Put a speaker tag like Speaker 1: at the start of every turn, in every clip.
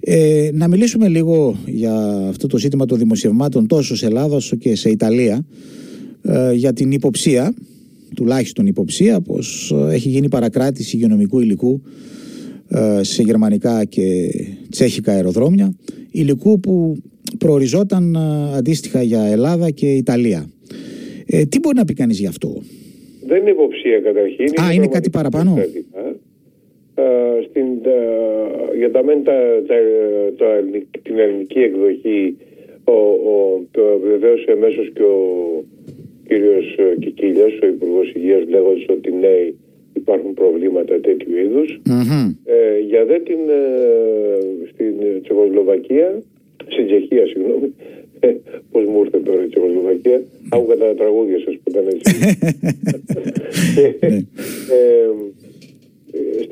Speaker 1: Ε, να μιλήσουμε λίγο για αυτό το ζήτημα των δημοσιευμάτων τόσο σε Ελλάδα όσο και σε Ιταλία ε, για την υποψία, τουλάχιστον υποψία, πως ε, έχει γίνει παρακράτηση υγειονομικού υλικού ε, σε γερμανικά και τσέχικα αεροδρόμια, υλικού που προοριζόταν αντίστοιχα για Ελλάδα και Ιταλία. Ε, τι μπορεί να πει κανείς γι' αυτό;
Speaker 2: Δεν είναι υποψία καταρχήν.
Speaker 1: Α, είναι, κάτι παραπάνω
Speaker 2: στην, για τα μεν την ελληνική εκδοχή ο, ο, το βεβαίωσε αμέσω και ο κύριος Κικίλιας, ο Υπουργός Υγείας λέγοντας ότι ναι υπάρχουν προβλήματα τέτοιου Ε, για δε την, ε, στην Τσεχοσλοβακία, στην Τσεχία συγγνώμη, ε, Πώς μου ήρθε τώρα η Τσεχοσλοβακία. Άκουγα τα τραγούδια σας που ήταν έτσι.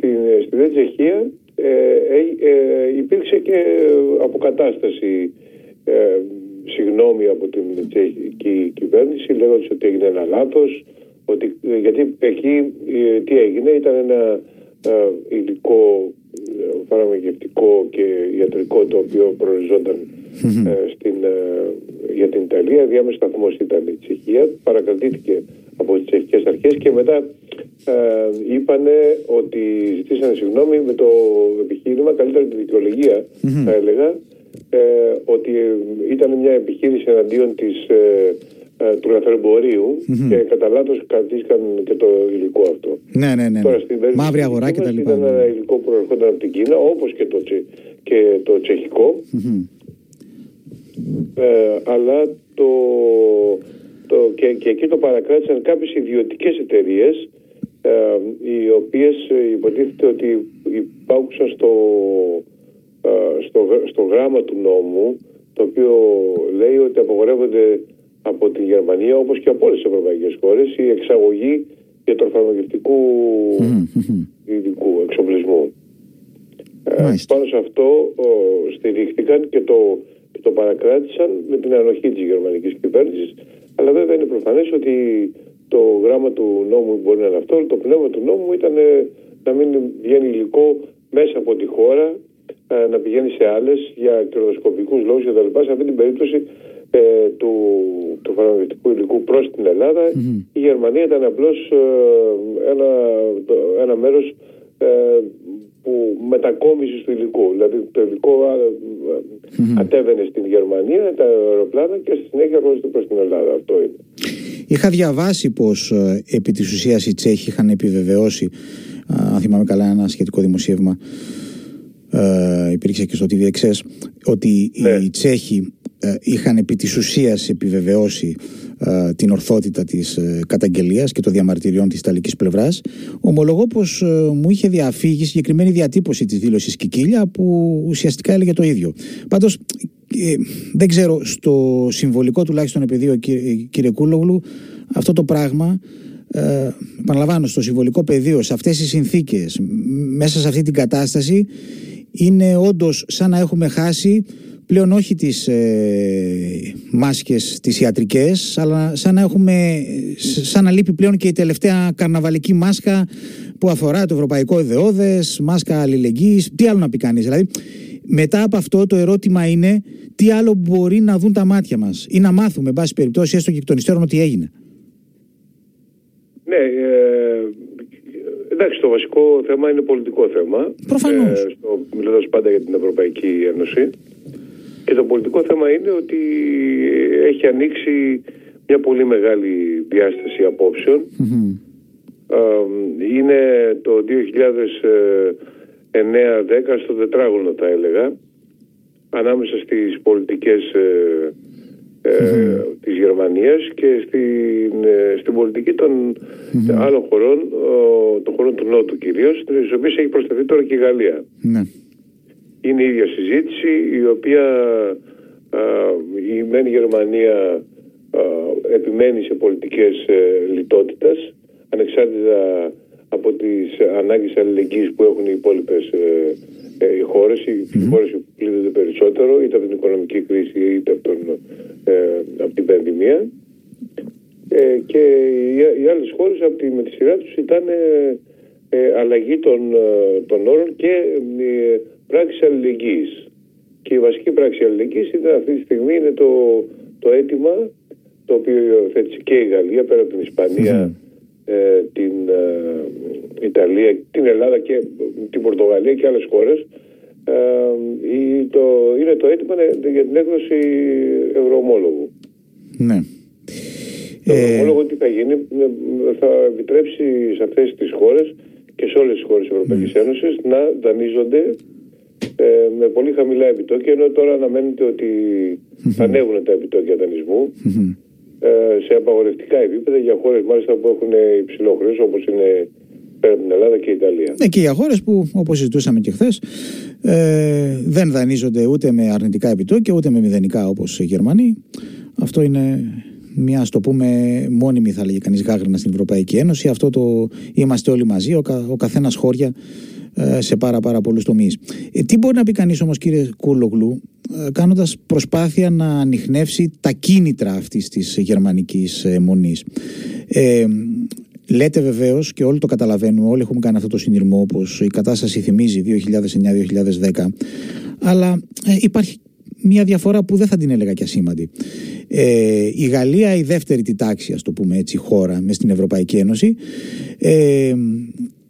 Speaker 2: Ναι. ε, στην, στην Τσεχία ε, ε, ε, υπήρξε και αποκατάσταση ε, συγγνώμη από την τσεχική κυβέρνηση λέγοντας ότι έγινε ένα λάθος ότι, γιατί εκεί τι έγινε ήταν ένα υλικό φαρμακευτικό και ιατρικό το οποίο προοριζόταν στην, για την Ιταλία διάμεσα σταθμό ήταν η Τσεχία παρακρατήθηκε από τις τσεχικές αρχές και μετά ε, είπανε ότι ζητήσανε συγγνώμη με το επιχείρημα, καλύτερα τη δικαιολογία θα έλεγα, ε, ότι ήταν μια επιχείρηση εναντίον της, ε, ε του λαθρεμπορίου και κατά λάθος κρατήσαν και το υλικό αυτό.
Speaker 1: Ναι, ναι, ναι. Τώρα, στην
Speaker 2: Μαύρη αγορά και τα λοιπά. Ήταν ένα υλικό που προερχόταν από την Κίνα, όπως και το, και το τσεχικο Ε, αλλά το, το, και, και εκεί το παρακράτησαν κάποιες ιδιωτικές εταιρείες ε, οι οποίες ε, υποτίθεται ότι υπάρχουν στο, ε, στο, στο γράμμα του νόμου το οποίο λέει ότι απογορεύονται από τη Γερμανία όπως και από όλες τις ευρωπαϊκές χώρες η εξαγωγή ιατροφαρμακευτικού ειδικού εξοπλισμού. Ε, πάνω σε αυτό ο, στηρίχθηκαν και το, και το παρακράτησαν με την ανοχή της γερμανικής κυβέρνησης αλλά βέβαια είναι προφανές ότι το γράμμα του νόμου μπορεί να είναι αυτό, το πνεύμα του νόμου ήταν ε, να μην βγαίνει υλικό μέσα από τη χώρα, ε, να πηγαίνει σε άλλες για κερδοσκοπικούς λόγους κτλ. Σε αυτή την περίπτωση ε, του, του φαρμακευτικού υλικού προς την ελλαδα η Γερμανία ήταν απλώς ε, ένα, ένα μέρος ε, που μετακόμιση του υλικού. Δηλαδή το υλικό mm-hmm. κατέβαινε στην Γερμανία, τα αεροπλάνα και στη συνέχεια έρχονταν προς την Ελλάδα. Αυτό είναι.
Speaker 1: Είχα διαβάσει πως ε, επί της ουσίας οι Τσέχοι είχαν επιβεβαιώσει, αν θυμάμαι καλά ένα σχετικό δημοσίευμα, ε, υπήρξε και στο TVXS, ότι ναι. οι Τσέχοι ε, είχαν επί της ουσίας επιβεβαιώσει ε, την ορθότητα της ε, καταγγελίας και των διαμαρτυριών της Ιταλικής πλευράς. Ομολογώ πως μου είχε διαφύγει συγκεκριμένη διατύπωση της δήλωσης Κικίλια που ουσιαστικά έλεγε το ίδιο. Πάντως δεν ξέρω στο συμβολικό τουλάχιστον επειδή κύριε Κούλογλου αυτό το πράγμα ε, επαναλαμβάνω στο συμβολικό πεδίο σε αυτές τις συνθήκες μέσα σε αυτή την κατάσταση είναι όντως σαν να έχουμε χάσει πλέον όχι τις ε, μάσκες τις ιατρικές αλλά σαν να έχουμε σαν να λείπει πλέον και η τελευταία καρναβαλική μάσκα που αφορά το ευρωπαϊκό ιδεώδες μάσκα αλληλεγγύης, τι άλλο να πει κανείς δηλαδή. Μετά από αυτό το ερώτημα είναι τι άλλο μπορεί να δουν τα μάτια μας ή να μάθουμε εν πάση περιπτώσει έστω και εκ των υστέρων ότι έγινε.
Speaker 2: Ναι, ε, εντάξει το βασικό θέμα είναι πολιτικό θέμα.
Speaker 1: Προφανώς. Ε,
Speaker 2: Μιλώντας πάντα για την Ευρωπαϊκή Ένωση και το πολιτικό θέμα είναι ότι έχει ανοίξει μια πολύ μεγάλη διάσταση Είναι το 2009-10 στο τετράγωνο θα έλεγα ανάμεσα στις πολιτικές ε, ε, της Γερμανίας και στην, ε, στην πολιτική των άλλων χωρών, των χωρών του Νότου κυρίως, στις οποίες έχει προσθεθεί τώρα και η Γαλλία. Ναι είναι η ίδια συζήτηση η οποία α, η μεν Γερμανία επιμένει σε πολιτικές ε, λιτότητας ανεξάρτητα από τις ανάγκες αλληλεγγύης που έχουν οι υπόλοιπες ε, ε, οι χώρες, οι mm-hmm. χώρες που πλήττονται περισσότερο είτε από την οικονομική κρίση είτε από, τον, ε, από την πανδημία ε, και οι, οι άλλες χώρες από τη, με τη σειρά τους ήταν αλλαγή των, των όρων και πράξη αλληλεγγύης. Και η βασική πράξη αλληλεγγύης είναι αυτή τη στιγμή είναι το, το αίτημα το οποίο υιοθέτησε και η Γαλλία πέρα από την ισπανια ε, την ε, Ιταλία, την Ελλάδα και την Πορτογαλία και άλλες χώρες ε, το, είναι το αίτημα για την έκδοση ευρωομόλογου.
Speaker 1: Ναι.
Speaker 2: Το ευρωομόλογο τι θα γίνει, θα επιτρέψει σε αυτές τις χώρες και σε όλες τις χώρες της Ευρωπαϊκής ναι. Ένωσης να δανείζονται ε, με πολύ χαμηλά επιτόκια ενώ τώρα αναμένεται ότι θα ανέβουν τα επιτόκια δανεισμού ε, σε απαγορευτικά επίπεδα για χώρες μάλιστα που έχουν υψηλό χρέος όπως είναι πέρα από την Ελλάδα και η Ιταλία.
Speaker 1: Ναι, και για χώρες που, όπως συζητούσαμε και χθες, ε, δεν δανείζονται ούτε με αρνητικά επιτόκια ούτε με μηδενικά όπως οι Γερμανοί. Αυτό είναι μια, ας το πούμε, μόνιμη, θα λέγει κανείς, γάγρινα στην Ευρωπαϊκή Ένωση. Αυτό το είμαστε όλοι μαζί, ο, κα, ο καθένας χώρια ε, σε πάρα, πάρα πολλούς τομείς. Ε, τι μπορεί να πει κανείς όμως, κύριε Κούλογλου, ε, κάνοντας προσπάθεια να ανοιχνεύσει τα κίνητρα αυτής της γερμανικής μονής; Ε, Λέτε βεβαίως και όλοι το καταλαβαίνουμε, όλοι έχουμε κάνει αυτό το συνειρμό όπω η κατάσταση θυμίζει 2009-2010. Αλλά ε, υπάρχει μια διαφορά που δεν θα την έλεγα και ασήμαντη. Ε, η Γαλλία, η δεύτερη τη τάξη, ας το πούμε έτσι, χώρα μες στην Ευρωπαϊκή Ένωση, ε,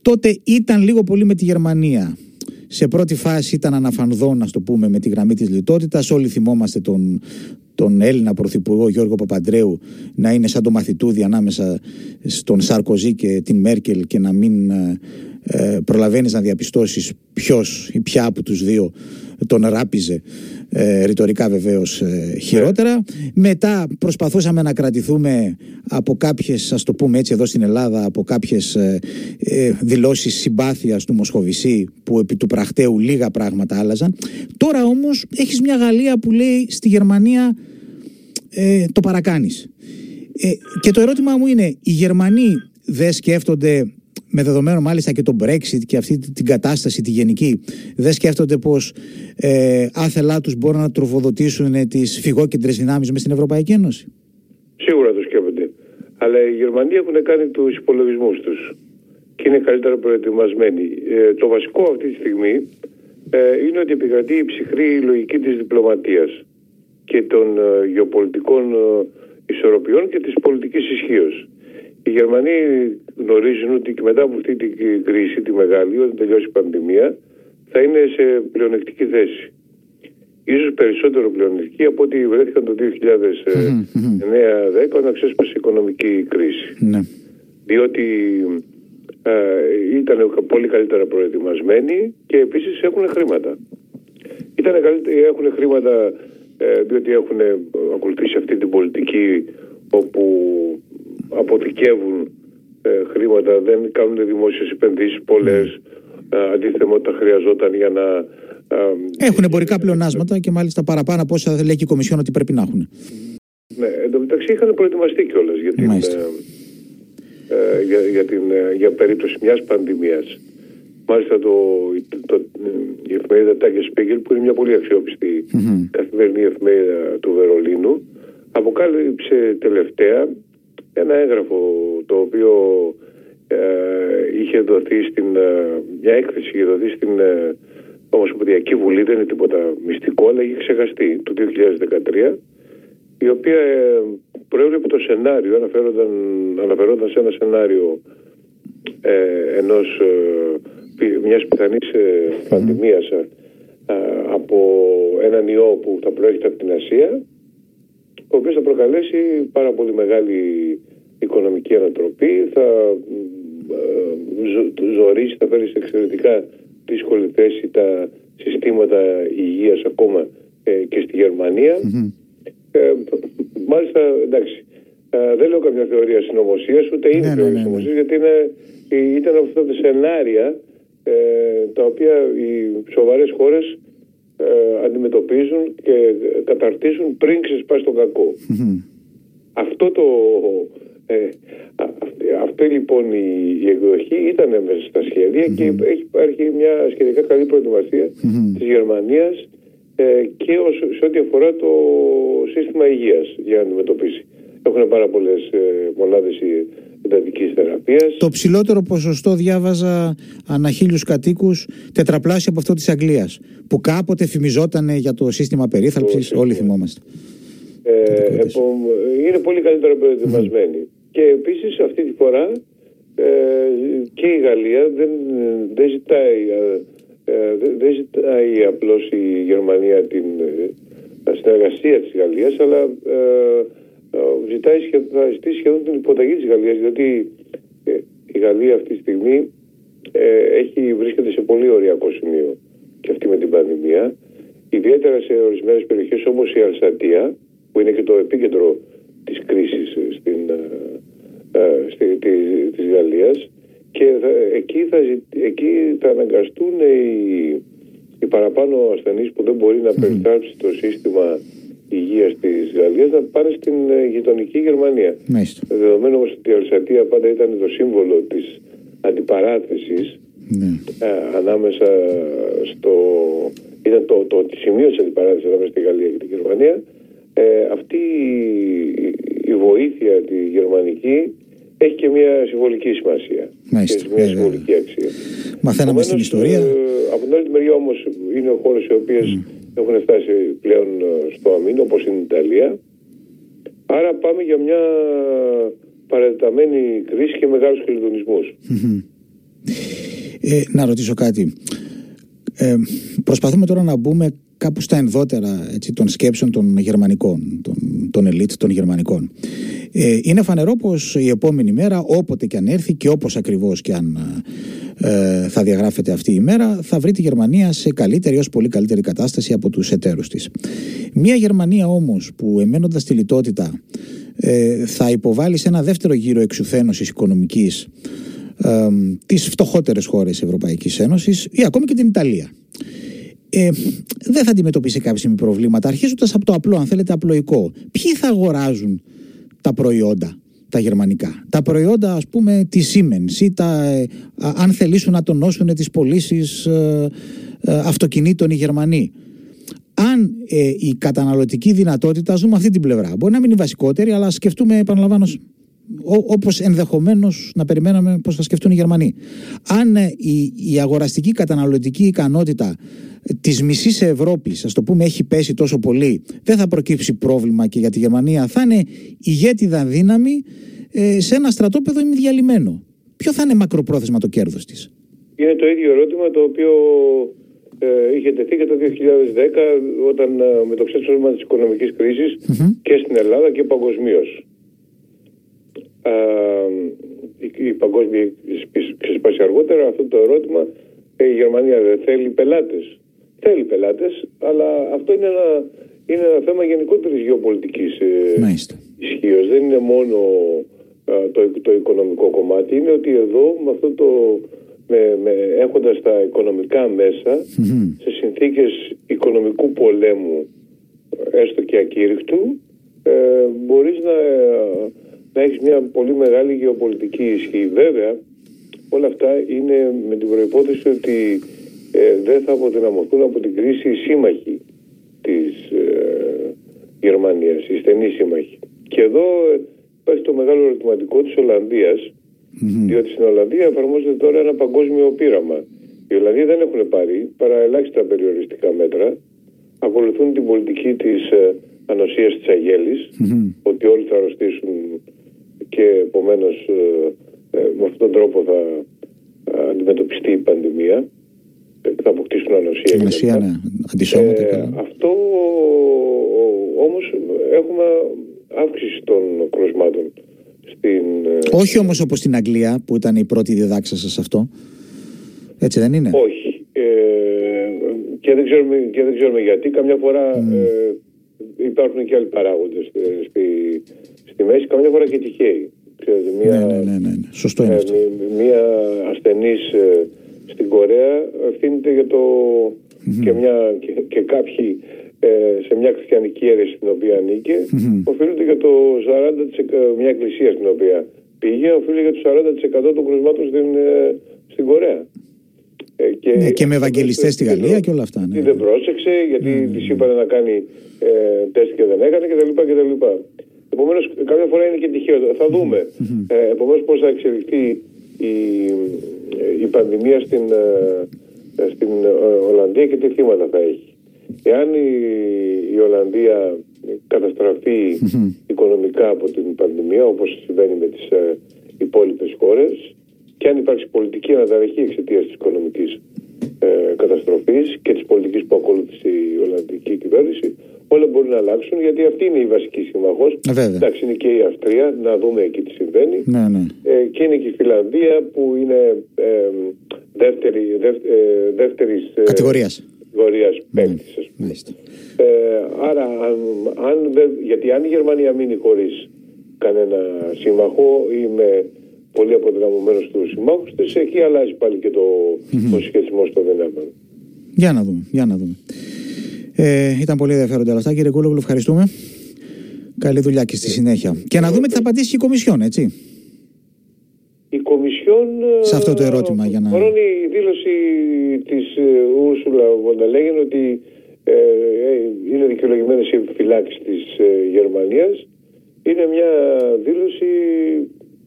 Speaker 1: τότε ήταν λίγο πολύ με τη Γερμανία. Σε πρώτη φάση ήταν αναφανδόν, να το πούμε, με τη γραμμή της λιτότητας. Όλοι θυμόμαστε τον, τον Έλληνα Πρωθυπουργό Γιώργο Παπαντρέου να είναι σαν το μαθητούδι ανάμεσα στον Σαρκοζή και την Μέρκελ και να μην ε, ε προλαβαίνεις να διαπιστώσεις ποιος ή ποια από τους δύο τον ράπιζε ε, ρητορικά βεβαίως ε, χειρότερα. Μετά προσπαθούσαμε να κρατηθούμε από κάποιες, ας το πούμε έτσι εδώ στην Ελλάδα, από κάποιες ε, ε, δηλώσεις συμπάθειας του Μοσχοβησί που επί του πρακτέου λίγα πράγματα άλλαζαν. Τώρα όμως έχεις μια Γαλλία που λέει στη Γερμανία ε, το παρακάνεις. Ε, και το ερώτημα μου είναι, οι Γερμανοί δεν σκέφτονται με δεδομένο μάλιστα και το Brexit και αυτή την κατάσταση τη γενική, δεν σκέφτονται πως ε, άθελά τους μπορούν να τροφοδοτήσουν τις φυγόκεντρες δυνάμεις μες στην Ευρωπαϊκή Ένωση;
Speaker 2: Σίγουρα το σκέφτονται. Αλλά οι Γερμανοί έχουν κάνει τους υπολογισμούς τους και είναι καλύτερα προετοιμασμένοι. Ε, το βασικό αυτή τη στιγμή ε, είναι ότι επικρατεί η ψυχρή λογική της διπλωματίας και των ε, γεωπολιτικών ε, ισορροπιών και της πολιτικής ισχύως. Οι Γερμανοί γνωρίζουν ότι και μετά από αυτή την κρίση, τη μεγάλη, όταν τελειώσει η πανδημία, θα είναι σε πλεονεκτική θέση. Ίσως περισσότερο πλεονεκτική από ό,τι βρέθηκαν το 2009-2010 όταν ξέσπασε η οικονομική κρίση.
Speaker 1: Ναι.
Speaker 2: Διότι ε, ήταν πολύ καλύτερα προετοιμασμένοι και επίσης έχουν χρήματα. Ήταν έχουν χρήματα ε, διότι έχουν ακολουθήσει αυτή την πολιτική όπου αποθηκεύουν ε, χρήματα, δεν κάνουν δημόσιες επενδύσεις πολλές, mm. αντίθετα με όταν χρειαζόταν για να...
Speaker 1: Έχουν εμπορικά πλεονάσματα και μάλιστα παραπάνω από όσα λέει και η Κομισιόν ότι πρέπει να έχουν.
Speaker 2: Ναι, εν τω μεταξύ είχαν προετοιμαστεί κιόλας για, την, ε, για, για, την, για περίπτωση μιας πανδημίας. Μάλιστα το, το, η εφημερίδα Τάγια Σπίγκελ που είναι μια πολύ αξιόπιστη mm-hmm. καθημερινή εφημερίδα του Βερολίνου αποκάλυψε τελευταία ένα έγγραφο το οποίο ε, είχε δοθεί στην ε, μια έκθεση είχε δοθεί στην ε, Ομοσπονδιακή Βουλή δεν είναι τίποτα μυστικό αλλά είχε ξεχαστεί το 2013 η οποία ε, προέβλεπε το σενάριο αναφερόταν, αναφερόταν σε ένα σενάριο ε, ενός ε, μιας πιθανής ε, πανδημίας ε, από έναν ιό που θα προέρχεται από την Ασία ο οποίος θα προκαλέσει πάρα πολύ μεγάλη οικονομική ανατροπή θα ε, ζωρίσει, θα φέρει σε εξαιρετικά δύσκολη θέση τα συστήματα υγείας ακόμα και στη γερμανια μάλιστα, εντάξει, δεν λέω καμιά θεωρία συνωμοσίας, ούτε είναι ναι, θεωρία ναι, ναι, ναι. γιατί είναι, ήταν αυτά τα σενάρια ε, τα οποία οι σοβαρές χώρες ε, αντιμετωπίζουν και καταρτίζουν πριν ξεσπάσει το κακό. Αυτό το... Ε, αυτή λοιπόν η, η εκδοχή ήταν μέσα στα σχέδια και έχει υπάρχει μια σχετικά καλή προετοιμασία της Γερμανίας ε, και σε ό,τι αφορά το σύστημα υγείας για να αντιμετωπίσει. Έχουν πάρα πολλές ε, μονάδες εντατικής θεραπείας.
Speaker 1: Το ψηλότερο ποσοστό διάβαζα ανά χίλιους κατοίκους τετραπλάσιο από αυτό της Αγγλίας που κάποτε φημιζόταν για το σύστημα περίθαλψης, όλοι θυμόμαστε.
Speaker 2: Ε, είναι πολύ καλύτερα προετοιμασμένοι. Και επίσης αυτή τη φορά ε, και η Γαλλία δεν, δεν ζητάει ε, δεν ζητάει απλώς η Γερμανία την ε, συνεργασία της Γαλλίας αλλά ε, ζητάει, θα ζητήσει σχεδόν την υποταγή της Γαλλίας γιατί η Γαλλία αυτή τη στιγμή έχει, βρίσκεται σε πολύ ωριακό σημείο και αυτή με την πανδημία. Ιδιαίτερα σε ορισμένες περιοχές όπως η Αλσατία που είναι και το επίκεντρο της κρίσης στην, στη, της Γαλλίας. Και εκεί, θα, εκεί θα αναγκαστούν οι, οι παραπάνω ασθενείς που δεν μπορεί να περιθάψει το σύστημα υγείας της Γαλλίας να πάνε στην ε, γειτονική Γερμανία.
Speaker 1: Μάλιστα.
Speaker 2: Δεδομένου όμως ότι η Αλσατία πάντα ήταν το σύμβολο της αντιπαράθεσης ναι. ε, ανάμεσα στο... ήταν το, το, το σημείο της αντιπαράθεσης ανάμεσα στη Γαλλία και τη Γερμανία ε, αυτή η, η βοήθεια τη γερμανική έχει και μια συμβολική σημασία.
Speaker 1: Μάλιστα.
Speaker 2: Και μια συμβολική αξία.
Speaker 1: Μαθαίναμε στην ιστορία.
Speaker 2: Ε, από την άλλη μεριά όμως είναι χώρες οι οποίες έχουν φτάσει πλέον ε, στο αμήνο, όπως είναι η Ιταλία. Άρα πάμε για μια παρατεταμένη κρίση και μεγάλους
Speaker 1: Ε, να ρωτήσω κάτι. Ε, προσπαθούμε τώρα να μπούμε κάπου στα ενδότερα έτσι, των σκέψεων των γερμανικών, των, των ελίτ των γερμανικών. Ε, είναι φανερό πως η επόμενη μέρα όποτε και αν έρθει και όπως ακριβώς και αν ε, θα διαγράφεται αυτή η μέρα θα βρει τη Γερμανία σε καλύτερη έως πολύ καλύτερη κατάσταση από τους εταίρους της. Μια Γερμανία όμως που εμένοντας τη λιτότητα ε, θα υποβάλει σε ένα δεύτερο γύρο εξουθένωσης οικονομικής ε, τις φτωχότερες χώρες Ευρωπαϊκής Ένωσης ή ακόμη και την Ιταλία ε, δεν θα αντιμετωπίσει κάποια προβλήματα. Αρχίζοντας από το απλό, αν θέλετε, απλοϊκό. Ποιοι θα αγοράζουν τα προϊόντα; Τα γερμανικά. Τα προϊόντα, ας πούμε, της Siemens ή τα, ε, αν θελήσουν να τονώσουν τις πωλήσεις ε, ε, αυτοκινήτων οι Γερμανοί. Αν ε, η καταναλωτική δυνατότητα, ζούμε αυτή την πλευρά, μπορεί να μην είναι βασικότερη, αλλά σκεφτούμε, επαναλαμβάνω, Όπως ενδεχομένως να περιμέναμε πώ θα σκεφτούν οι Γερμανοί. Αν ε, η, η αγοραστική καταναλωτική ικανότητα της μισής Ευρώπης, ας το πούμε, έχει πέσει τόσο πολύ, δεν θα προκύψει πρόβλημα και για τη Γερμανία. Θα είναι ηγέτιδα δύναμη ε, σε ένα στρατόπεδο ημιδιαλυμένο. Ποιο θα είναι μακροπρόθεσμα το κέρδος της;
Speaker 2: Είναι το ίδιο ερώτημα το οποίο ε, είχε τεθεί και το 2010 όταν ε, με το ξέσπασμα της οικονομικής και στην Ελλάδα και παγκοσμίως η παγκόσμια ξεσπάσει αργότερα αυτό το ερώτημα. Ε, η Γερμανία δεν θέλει πελάτες. Θέλει πελάτες αλλά αυτό είναι ένα, είναι ένα θέμα γενικότερης γεωπολιτικής ε, ισχύως. δεν είναι μόνο το, το οικονομικό κομμάτι. Είναι ότι εδώ με αυτό το με, με, έχοντας τα οικονομικά σε συνθήκες οικονομικού πολέμου έστω και ακήρυκτου ε, μπορείς να να έχει μια πολύ μεγάλη γεωπολιτική ισχύ. Βέβαια, όλα αυτά είναι με την προϋπόθεση ότι ε, δεν θα αποδυναμωθούν από την κρίση οι σύμμαχοι της ε, Γερμανίας, οι στενοί σύμμαχοι. Και εδώ υπάρχει το μεγάλο ερωτηματικό της Ολλανδίας, διότι στην Ολλανδία εφαρμόζεται τώρα ένα παγκόσμιο πείραμα. Οι Ολλανδοί δεν έχουν πάρει παρά ελάχιστα περιοριστικά μέτρα. Ακολουθούν την πολιτική της ε, ανοσίας της αγελης ότι όλοι θα αρρωστήσουν και επομένως ε, ε, με αυτόν τον τρόπο θα αντιμετωπιστεί η πανδημία θα αποκτήσουν ανοσία.
Speaker 1: Ανοσία, ναι. Αντισώματα. Ε,
Speaker 2: αυτό όμως έχουμε αύξηση των κρουσμάτων. Στην,
Speaker 1: ε, Όχι όμως όπως στην Αγγλία που ήταν η πρώτη διδάξα σας αυτό. Έτσι δεν είναι;
Speaker 2: Όχι. Ε, και, δεν ξέρουμε, και δεν ξέρουμε γιατί. Καμιά φορά ε, υπάρχουν και άλλοι παράγοντες στη, στη μέση, καμιά φορά και τυχαίοι.
Speaker 1: Ξέρετε, μία, ναι, ναι, ναι, ναι, ναι. Σωστό είναι ε, αυτό.
Speaker 2: Μία ασθενής ε, στην Κορέα ευθύνεται για το... Mm-hmm. και, μια, και, και κάποιοι ε, σε μια χριστιανική αίρεση στην οποία ανήκε mm-hmm. οφείλονται για το 40% μια εκκλησία στην οποία πήγε οφείλεται για το 40% των κρουσμάτων στην, ε, στην Κορέα.
Speaker 1: Ε, και, ναι, και με ευαγγελιστές στη Γαλλία και όλα αυτά.
Speaker 2: Ναι. Δεν πρόσεξε γιατί mm. της είπανε να κάνει ε, τεστ και δεν έκανε κτλ. Επομένως, κάποια φορά είναι και τυχαίο. Θα δούμε. Ε, Επομένως, πώς θα εξελιχθεί η, η πανδημία στην, ε, στην Ολλανδία και τι θύματα θα έχει. Εάν η, η Ολλανδία καταστραφεί οικονομικά από την πανδημία, όπως συμβαίνει με τις ε, υπόλοιπες χώρες, και αν υπάρξει πολιτική αναταραχή εξαιτίας της οικονομικής ε, καταστροφής και της πολιτικής που ακολούθησε η Ολλανδική κυβέρνηση, όλα μπορεί να αλλάξουν γιατί αυτή είναι η βασική σύμμαχος.
Speaker 1: Ε,
Speaker 2: Εντάξει, είναι και η Αυστρία, να δούμε εκεί τι συμβαίνει.
Speaker 1: Ναι, ναι.
Speaker 2: Ε, και είναι και η Φιλανδία που είναι ε, δεύτερη, ε, δεύτερης,
Speaker 1: κατηγορίας
Speaker 2: κατηγορίας παίκτη, ε, άρα, αν, αν, γιατί αν η Γερμανία μείνει χωρίς κανένα σύμμαχο ή με πολύ αποδυναμωμένο τους συμμάχους της, εκεί αλλάζει πάλι και το, mm-hmm. σχετισμό στο δυνάμεων.
Speaker 1: Για να δούμε. Για να δούμε. Ε, ήταν πολύ ενδιαφέροντα όλα αυτά. Κύριε Κούλογλου, ευχαριστούμε. Καλή δουλειά και στη συνέχεια. Και να δούμε τι θα απαντήσει και η Κομισιόν, έτσι.
Speaker 2: Η Κομισιόν.
Speaker 1: Σε αυτό το ερώτημα, για να.
Speaker 2: Παρόν η δήλωση της Ούρσουλα Βονταλέγεν ότι ε, ε, είναι δικαιολογημένε οι επιφυλάξει της ε, Γερμανίας. Είναι μια δήλωση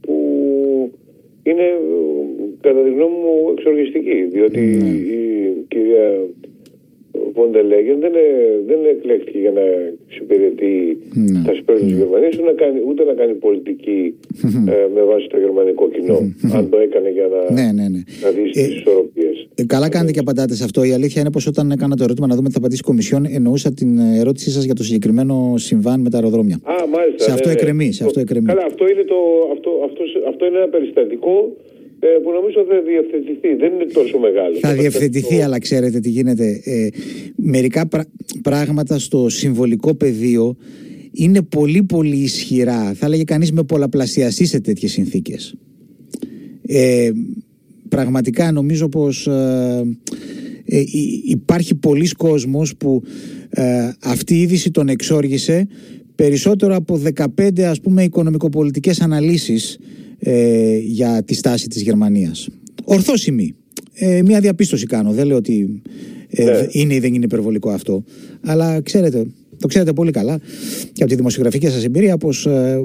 Speaker 2: που είναι κατά τη γνώμη μου εξοργιστική διότι ναι. η κυρία Βοντελέγεν δεν, δεν εκλέχθηκε για να εξυπηρετεί ναι. τα συμφέροντα της Γερμανίας ούτε, να κάνει, ούτε να κάνει πολιτική ε, με βάση το γερμανικό κοινό. αν το έκανε για να,
Speaker 1: ναι, ναι, ναι.
Speaker 2: να δεις τις ε, ισορροπίες.
Speaker 1: Ε, καλά κάνετε και απαντάτε σε αυτό. Η αλήθεια είναι πως όταν έκανα το ερώτημα να δούμε τι θα απαντήσει η Κομισιόν, εννοούσα την ερώτησή σας για το συγκεκριμένο συμβάν με τα αεροδρόμια.
Speaker 2: Α, μάλιστα.
Speaker 1: Σε αυτό, ναι, εκκρεμεί, σε αυτό εκκρεμεί.
Speaker 2: Καλά, αυτό είναι, το, αυτό, αυτό, αυτό είναι ένα περιστατικό ε, που νομίζω θα διευθετηθεί. Δεν είναι τόσο μεγάλο.
Speaker 1: Θα διευθετηθεί, αλλά ξέρετε τι γίνεται. Ε, μερικά πράγματα στο συμβολικό πεδίο είναι πολύ πολύ ισχυρά. Θα έλεγε κανείς με πολλαπλασιαστεί σε τέτοιες συνθήκες. Ε, πραγματικά νομίζω πως ε, ε υπάρχει πολλοί κόσμος που ε, αυτή η είδηση τον εξόργησε περισσότερο από 15 ας πούμε οικονομικοπολιτικές αναλύσεις ε, για τη στάση της Γερμανίας. Ορθώσιμη. Ε, μία διαπίστωση κάνω. Δεν λέω ότι ε, ναι. είναι ή δεν είναι υπερβολικό αυτό. Αλλά ξέρετε, το ξέρετε πολύ καλά και από τη δημοσιογραφική σας εμπειρία πως ε,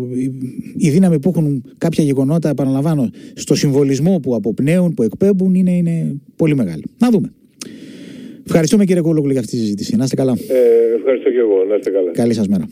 Speaker 1: η δύναμη που έχουν κάποια γεγονότα, επαναλαμβάνω, στο συμβολισμό που αποπνέουν, που εκπέμπουν, είναι, είναι πολύ μεγάλη. Να δούμε. Ευχαριστούμε κύριε Κούλογλου για αυτή τη συζήτηση. Να είστε καλά.
Speaker 2: Ε, ευχαριστώ και εγώ. Να είστε καλά.
Speaker 1: Καλή σας μέρα.